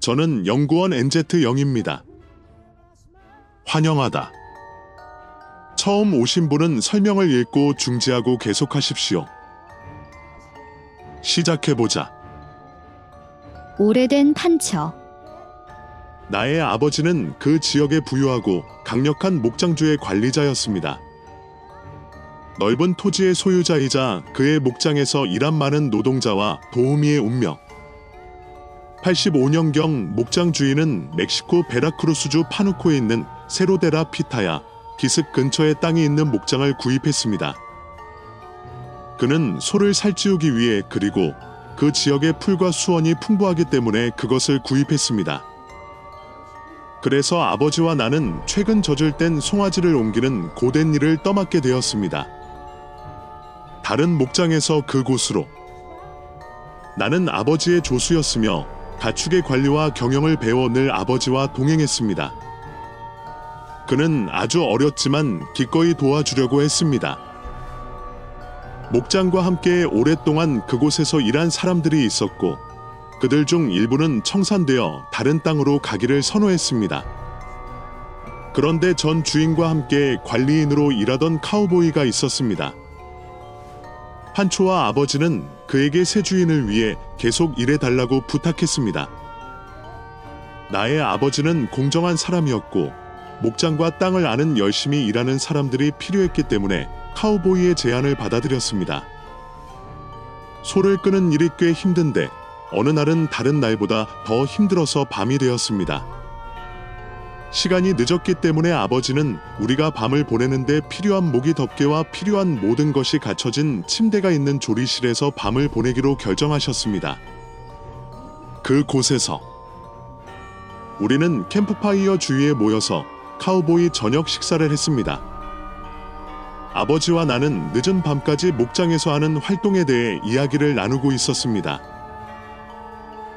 저는 연구원 NZ0입니다. 환영하다. 처음 오신 분은 설명을 읽고 중지하고 계속하십시오. 시작해보자. 오래된 판처. 나의 아버지는 그 지역에 부유하고 강력한 목장주의 관리자였습니다. 넓은 토지의 소유자이자 그의 목장에서 일한 많은 노동자와 도우미의 운명. 85년경 목장 주인은 멕시코 베라크루스주 파누코에 있는 세로데라 피타야 기슭 근처에 땅이 있는 목장을 구입했습니다. 그는 소를 살찌우기 위해 그리고 그 지역의 풀과 수원이 풍부하기 때문에 그것을 구입했습니다. 그래서 아버지와 나는 최근 젖을 땐 송아지를 옮기는 고된 일을 떠맡게 되었습니다. 다른 목장에서 그곳으로. 나는 아버지의 조수였으며 가축의 관리와 경영을 배워 늘 아버지와 동행했습니다. 그는 아주 어렸지만 기꺼이 도와주려고 했습니다. 목장과 함께 오랫동안 그곳에서 일한 사람들이 있었고 그들 중 일부는 청산되어 다른 땅으로 가기를 선호했습니다. 그런데 전 주인과 함께 관리인으로 일하던 카우보이가 있었습니다. 판초와 아버지는 그에게 새 주인을 위해 계속 일해달라고 부탁했습니다. 나의 아버지는 공정한 사람이었고 목장과 땅을 아는 열심히 일하는 사람들이 필요했기 때문에 카우보이의 제안을 받아들였습니다. 소를 끄는 일이 꽤 힘든데 어느 날은 다른 날보다 더 힘들어서 밤이 되었습니다. 시간이 늦었기 때문에 아버지는 우리가 밤을 보내는데 필요한 모기 덮개와 필요한 모든 것이 갖춰진 침대가 있는 조리실에서 밤을 보내기로 결정하셨습니다. 그곳에서 우리는 캠프파이어 주위에 모여서 카우보이 저녁 식사를 했습니다. 아버지와 나는 늦은 밤까지 목장에서 하는 활동에 대해 이야기를 나누고 있었습니다.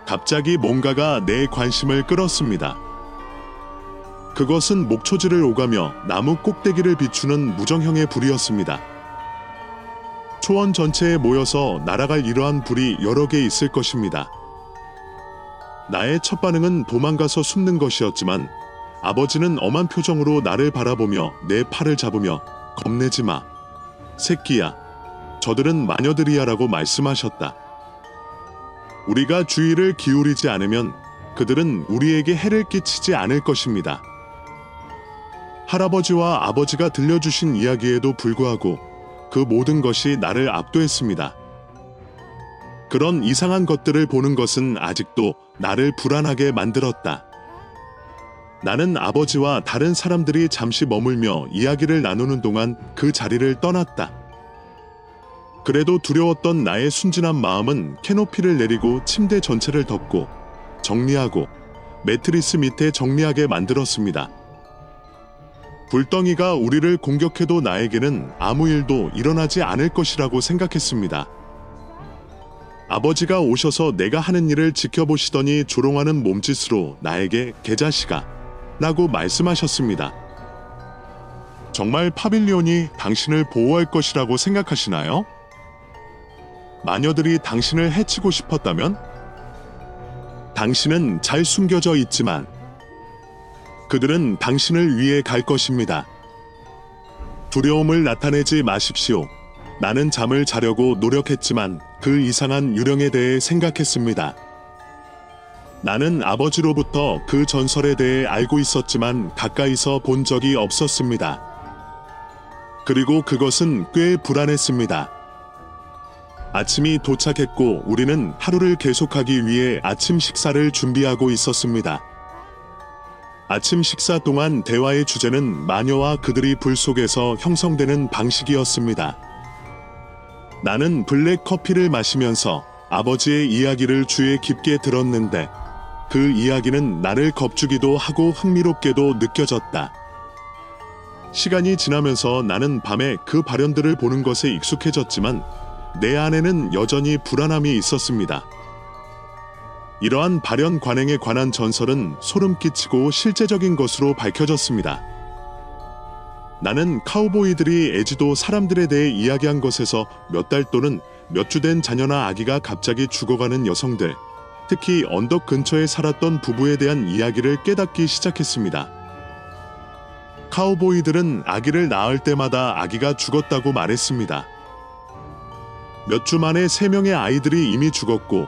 갑자기 뭔가가 내 관심을 끌었습니다. 그것은 목초지를 오가며 나무 꼭대기를 비추는 무정형의 불이었습니다. 초원 전체에 모여서 날아갈 이러한 불이 여러 개 있을 것입니다. 나의 첫 반응은 도망가서 숨는 것이었지만 아버지는 엄한 표정으로 나를 바라보며 내 팔을 잡으며 겁내지 마. 새끼야. 저들은 마녀들이야라고 말씀하셨다. 우리가 주의를 기울이지 않으면 그들은 우리에게 해를 끼치지 않을 것입니다. 할아버지와 아버지가 들려주신 이야기에도 불구하고 그 모든 것이 나를 압도했습니다. 그런 이상한 것들을 보는 것은 아직도 나를 불안하게 만들었다. 나는 아버지와 다른 사람들이 잠시 머물며 이야기를 나누는 동안 그 자리를 떠났다. 그래도 두려웠던 나의 순진한 마음은 캐노피를 내리고 침대 전체를 덮고 정리하고 매트리스 밑에 정리하게 만들었습니다. 불덩이가 우리를 공격해도 나에게는 아무 일도 일어나지 않을 것이라고 생각했습니다. 아버지가 오셔서 내가 하는 일을 지켜보시더니 조롱하는 몸짓으로 나에게 개자식아 라고 말씀하셨습니다. 정말 파빌리온이 당신을 보호할 것이라고 생각하시나요? 마녀들이 당신을 해치고 싶었다면? 당신은 잘 숨겨져 있지만 그들은 당신을 위해 갈 것입니다. 두려움을 나타내지 마십시오. 나는 잠을 자려고 노력했지만 그 이상한 유령에 대해 생각했습니다. 나는 아버지로부터 그 전설에 대해 알고 있었지만 가까이서 본 적이 없었습니다. 그리고 그것은 꽤 불안했습니다. 아침이 도착했고 우리는 하루를 계속하기 위해 아침 식사를 준비하고 있었습니다. 아침 식사 동안 대화의 주제는 마녀와 그들이 불 속에서 형성되는 방식이었습니다. 나는 블랙 커피를 마시면서 아버지의 이야기를 주에 깊게 들었는데 그 이야기는 나를 겁주기도 하고 흥미롭게도 느껴졌다. 시간이 지나면서 나는 밤에 그 발현들을 보는 것에 익숙해졌지만 내 안에는 여전히 불안함이 있었습니다. 이러한 발현 관행에 관한 전설은 소름 끼치고 실제적인 것으로 밝혀졌습니다. 나는 카우보이들이 애지도 사람들에 대해 이야기한 것에서 몇 달 또는 몇 주 된 자녀나 아기가 갑자기 죽어가는 여성들, 특히 언덕 근처에 살았던 부부에 대한 이야기를 깨닫기 시작했습니다. 카우보이들은 아기를 낳을 때마다 아기가 죽었다고 말했습니다. 몇 주 만에 세 명의 아이들이 이미 죽었고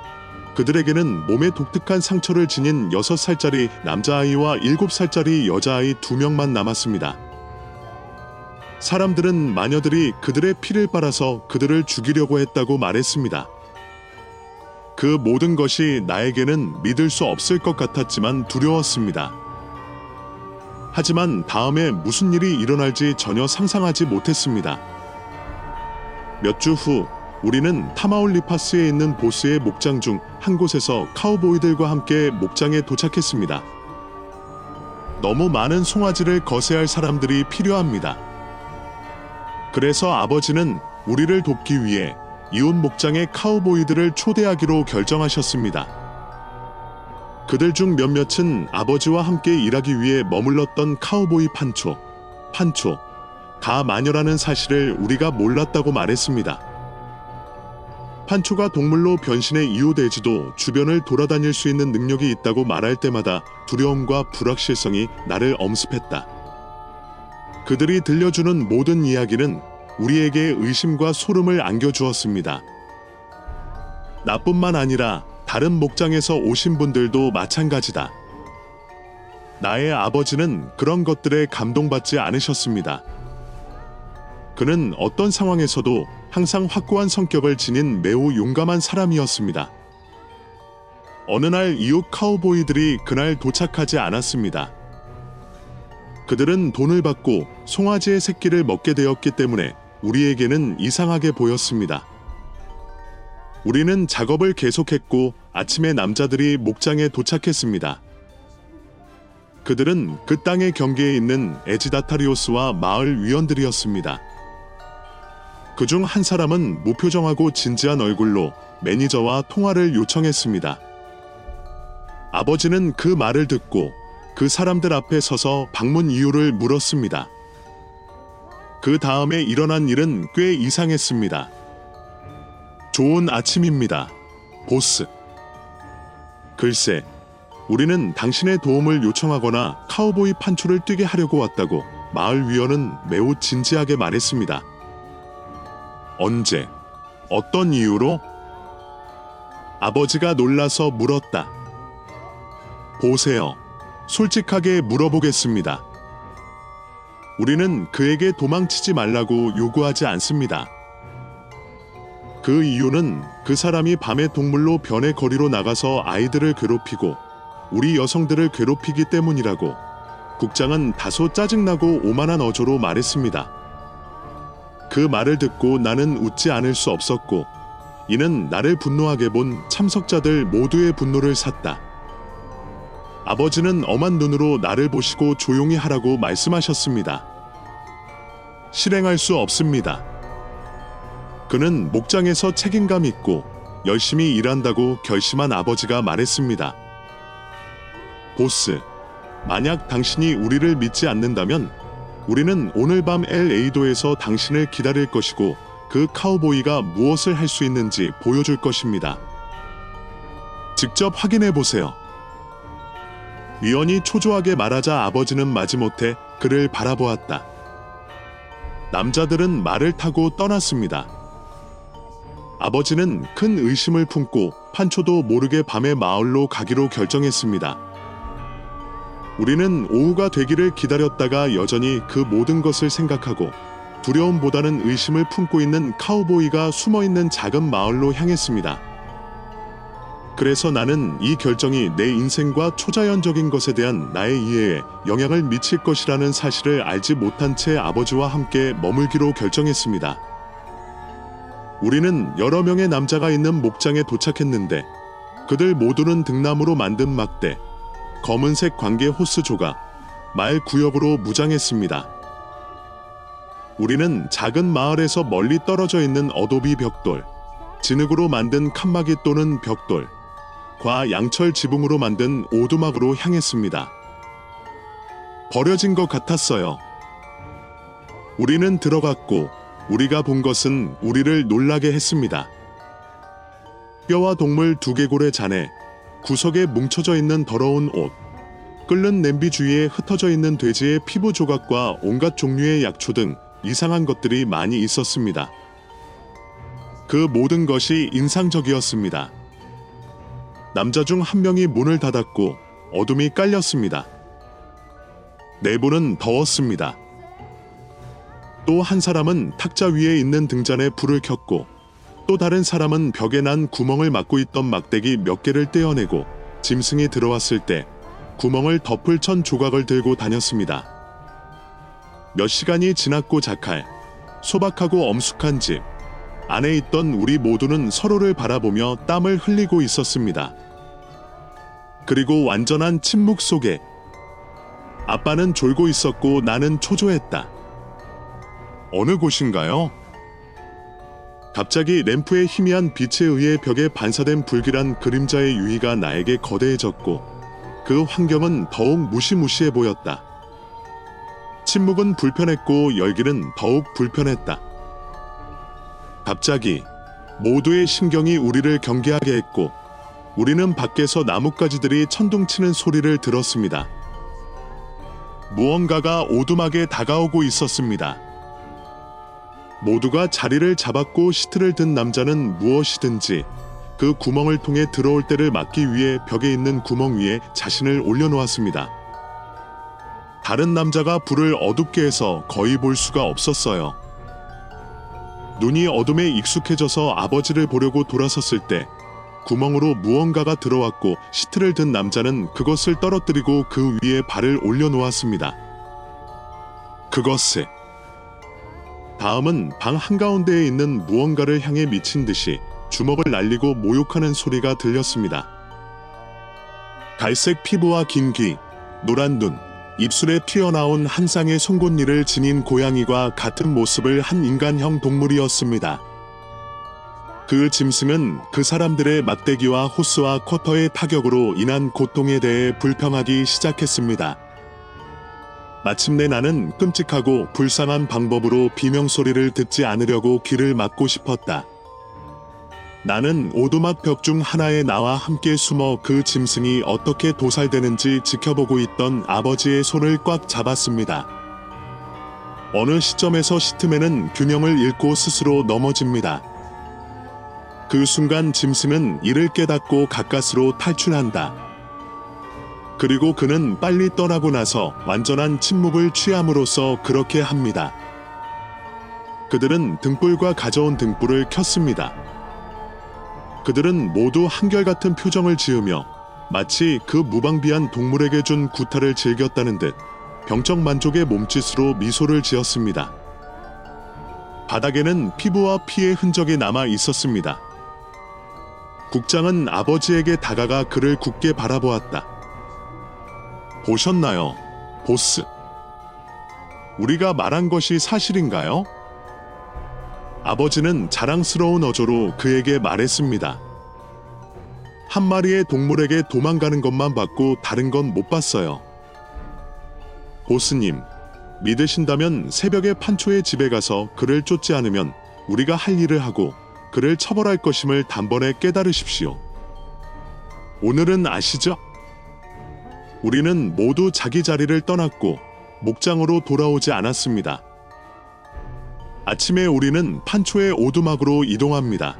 그들에게는 몸에 독특한 상처를 지닌 6살짜리 남자아이와 7살짜리 여자아이 2명만 남았습니다. 사람들은 마녀들이 그들의 피를 빨아서 그들을 죽이려고 했다고 말했습니다. 그 모든 것이 나에게는 믿을 수 없을 것 같았지만 두려웠습니다. 하지만 다음에 무슨 일이 일어날지 전혀 상상하지 못했습니다. 몇 주 후 우리는 타마올리파스에 있는 보스의 목장 중 한 곳에서 카우보이들과 함께 목장에 도착했습니다. 너무 많은 송아지를 거세할 사람들이 필요합니다. 그래서 아버지는 우리를 돕기 위해 이웃 목장의 카우보이들을 초대하기로 결정하셨습니다. 그들 중 몇몇은 아버지와 함께 일하기 위해 머물렀던 카우보이 판초, 판초, 다 마녀라는 사실을 우리가 몰랐다고 말했습니다. 판초가 동물로 변신해 이웃돼지도 주변을 돌아다닐 수 있는 능력이 있다고 말할 때마다 두려움과 불확실성이 나를 엄습했다. 그들이 들려주는 모든 이야기는 우리에게 의심과 소름을 안겨주었습니다. 나뿐만 아니라 다른 목장에서 오신 분들도 마찬가지다. 나의 아버지는 그런 것들에 감동받지 않으셨습니다. 그는 어떤 상황에서도 항상 확고한 성격을 지닌 매우 용감한 사람이었습니다. 어느 날 이웃 카우보이들이 그날 도착하지 않았습니다. 그들은 돈을 받고 송아지의 새끼를 먹게 되었기 때문에 우리에게는 이상하게 보였습니다. 우리는 작업을 계속했고 아침에 남자들이 목장에 도착했습니다. 그들은 그 땅의 경계에 있는 에지다타리오스와 마을 위원들이었습니다. 그중 한 사람은 무표정하고 진지한 얼굴로 매니저와 통화를 요청했습니다. 아버지는 그 말을 듣고 그 사람들 앞에 서서 방문 이유를 물었습니다. 그 다음에 일어난 일은 꽤 이상했습니다. 좋은 아침입니다. 보스. 글쎄, 우리는 당신의 도움을 요청하거나 카우보이 판초를 뛰게 하려고 왔다고 마을 위원은 매우 진지하게 말했습니다. 언제? 어떤 이유로? 아버지가 놀라서 물었다. 보세요. 솔직하게 물어보겠습니다. 우리는 그에게 도망치지 말라고 요구하지 않습니다. 그 이유는 그 사람이 밤에 동물로 변의 거리로 나가서 아이들을 괴롭히고 우리 여성들을 괴롭히기 때문이라고 국장은 다소 짜증나고 오만한 어조로 말했습니다. 그 말을 듣고 나는 웃지 않을 수 없었고 이는 나를 분노하게 본 참석자들 모두의 분노를 샀다. 아버지는 엄한 눈으로 나를 보시고 조용히 하라고 말씀하셨습니다. 실행할 수 없습니다. 그는 목장에서 책임감 있고 열심히 일한다고 결심한 아버지가 말했습니다. 보스, 만약 당신이 우리를 믿지 않는다면 우리는 오늘 밤 LA도에서 당신을 기다릴 것이고 그 카우보이가 무엇을 할 수 있는지 보여줄 것입니다. 직접 확인해 보세요. 위원이 초조하게 말하자 아버지는 마지못해 그를 바라보았다. 남자들은 말을 타고 떠났습니다. 아버지는 큰 의심을 품고 판초도 모르게 밤에 마을로 가기로 결정했습니다. 우리는 오후가 되기를 기다렸다가 여전히 그 모든 것을 생각하고 두려움보다는 의심을 품고 있는 카우보이가 숨어 있는 작은 마을로 향했습니다. 그래서 나는 이 결정이 내 인생과 초자연적인 것에 대한 나의 이해에 영향을 미칠 것이라는 사실을 알지 못한 채 아버지와 함께 머물기로 결정했습니다. 우리는 여러 명의 남자가 있는 목장에 도착했는데 그들 모두는 등나무로 만든 막대, 검은색 관개 호스 조각, 말 구역으로 무장했습니다. 우리는 작은 마을에서 멀리 떨어져 있는 어도비 벽돌, 진흙으로 만든 칸막이 또는 벽돌, 과 양철 지붕으로 만든 오두막으로 향했습니다. 버려진 것 같았어요. 우리는 들어갔고 우리가 본 것은 우리를 놀라게 했습니다. 뼈와 동물 두개골의 잔에 구석에 뭉쳐져 있는 더러운 옷, 끓는 냄비 주위에 흩어져 있는 돼지의 피부 조각과 온갖 종류의 약초 등 이상한 것들이 많이 있었습니다. 그 모든 것이 인상적이었습니다. 남자 중 한 명이 문을 닫았고 어둠이 깔렸습니다. 내부는 더웠습니다. 또 한 사람은 탁자 위에 있는 등잔에 불을 켰고 또 다른 사람은 벽에 난 구멍을 막고 있던 막대기 몇 개를 떼어내고 짐승이 들어왔을 때 구멍을 덮을 천 조각을 들고 다녔습니다. 몇 시간이 지났고 자칼, 소박하고 엄숙한 집, 안에 있던 우리 모두는 서로를 바라보며 땀을 흘리고 있었습니다. 그리고 완전한 침묵 속에 아빠는 졸고 있었고 나는 초조했다. 어느 곳인가요? 갑자기 램프의 희미한 빛에 의해 벽에 반사된 불길한 그림자의 유희가 나에게 거대해졌고 그 환경은 더욱 무시무시해 보였다. 침묵은 불편했고 열기는 더욱 불편했다. 갑자기 모두의 심경이 우리를 경계하게 했고 우리는 밖에서 나뭇가지들이 천둥치는 소리를 들었습니다. 무언가가 오두막에 다가오고 있었습니다. 모두가 자리를 잡았고 시트를 든 남자는 무엇이든지 그 구멍을 통해 들어올 때를 막기 위해 벽에 있는 구멍 위에 자신을 올려놓았습니다. 다른 남자가 불을 어둡게 해서 거의 볼 수가 없었어요. 눈이 어둠에 익숙해져서 아버지를 보려고 돌아섰을 때 구멍으로 무언가가 들어왔고 시트를 든 남자는 그것을 떨어뜨리고 그 위에 발을 올려놓았습니다. 그것을 다음은 방 한가운데에 있는 무언가를 향해 미친 듯이 주먹을 날리고 모욕하는 소리가 들렸습니다. 갈색 피부와 긴 귀, 노란 눈, 입술에 튀어나온 한 쌍의 송곳니를 지닌 고양이와 같은 모습을 한 인간형 동물이었습니다. 그 짐승은 그 사람들의 막대기와 호스와 쿼터의 타격으로 인한 고통에 대해 불평하기 시작했습니다. 마침내 나는 끔찍하고 불쌍한 방법으로 비명소리를 듣지 않으려고 귀를 막고 싶었다. 나는 오두막 벽 중 하나에 나와 함께 숨어 그 짐승이 어떻게 도살되는지 지켜보고 있던 아버지의 손을 꽉 잡았습니다. 어느 시점에서 시트맨은 균형을 잃고 스스로 넘어집니다. 그 순간 짐승은 이를 깨닫고 가까스로 탈출한다. 그리고 그는 빨리 떠나고 나서 완전한 침묵을 취함으로써 그렇게 합니다. 그들은 등불과 가져온 등불을 켰습니다. 그들은 모두 한결같은 표정을 지으며 마치 그 무방비한 동물에게 준 구타를 즐겼다는 듯 병적 만족의 몸짓으로 미소를 지었습니다. 바닥에는 피부와 피의 흔적이 남아 있었습니다. 국장은 아버지에게 다가가 그를 굳게 바라보았다. 보셨나요, 보스? 우리가 말한 것이 사실인가요? 아버지는 자랑스러운 어조로 그에게 말했습니다. 한 마리의 동물에게 도망가는 것만 봤고 다른 건 못 봤어요. 보스님, 믿으신다면 새벽에 판초의 집에 가서 그를 쫓지 않으면 우리가 할 일을 하고 그를 처벌할 것임을 단번에 깨달으십시오. 오늘은 아시죠? 우리는 모두 자기 자리를 떠났고 목장으로 돌아오지 않았습니다. 아침에 우리는 판초의 오두막으로 이동합니다.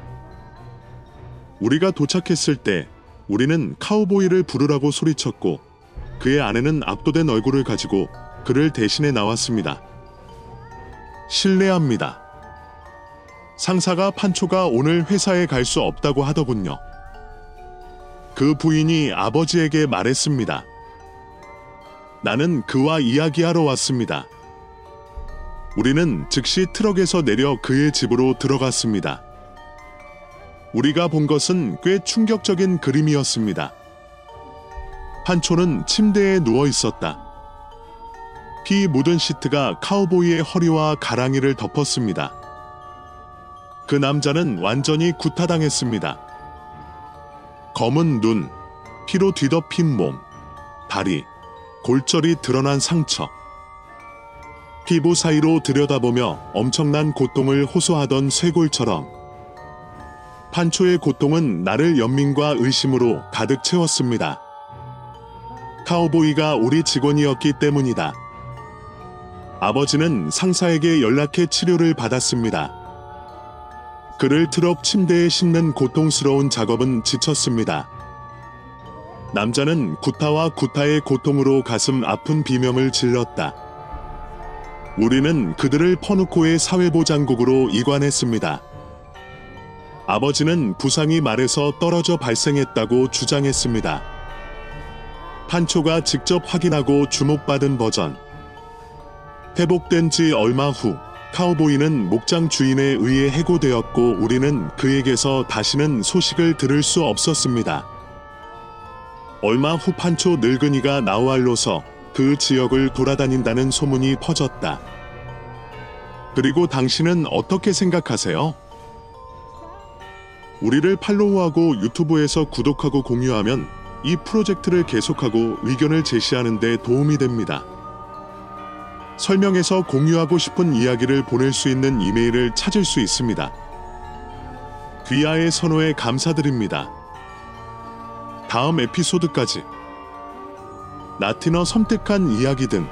우리가 도착했을 때 우리는 카우보이를 부르라고 소리쳤고 그의 아내는 압도된 얼굴을 가지고 그를 대신해 나왔습니다. 실례합니다. 상사가 판초가 오늘 회사에 갈 수 없다고 하더군요. 그 부인이 아버지에게 말했습니다. 나는 그와 이야기하러 왔습니다. 우리는 즉시 트럭에서 내려 그의 집으로 들어갔습니다. 우리가 본 것은 꽤 충격적인 그림이었습니다. 판초는 침대에 누워 있었다. 피 묻은 시트가 카우보이의 허리와 가랑이를 덮었습니다. 그 남자는 완전히 구타당했습니다. 검은 눈, 피로 뒤덮인 몸, 다리, 골절이 드러난 상처. 피부 사이로 들여다보며 엄청난 고통을 호소하던 쇄골처럼 판초의 고통은 나를 연민과 의심으로 가득 채웠습니다. 카우보이가 우리 직원이었기 때문이다. 아버지는 상사에게 연락해 치료를 받았습니다. 그를 트럭 침대에 싣는 고통스러운 작업은 지쳤습니다. 남자는 구타와 구타의 고통으로 가슴 아픈 비명을 질렀다. 우리는 그들을 퍼누코의 사회보장국으로 이관했습니다. 아버지는 부상이 말에서 떨어져 발생했다고 주장했습니다. 판초가 직접 확인하고 주목받은 버전. 회복된 지 얼마 후 카우보이는 목장 주인에 의해 해고되었고 우리는 그에게서 다시는 소식을 들을 수 없었습니다. 얼마 후 판초 늙은이가 나우알로서 그 지역을 돌아다닌다는 소문이 퍼졌다. 그리고 당신은 어떻게 생각하세요? 우리를 팔로우하고 유튜브에서 구독하고 공유하면 이 프로젝트를 계속하고 의견을 제시하는 데 도움이 됩니다. 설명에서 공유하고 싶은 이야기를 보낼 수 있는 이메일을 찾을 수 있습니다. 귀하의 선호에 감사드립니다. 다음 에피소드까지 나티너 섬뜩한 이야기 등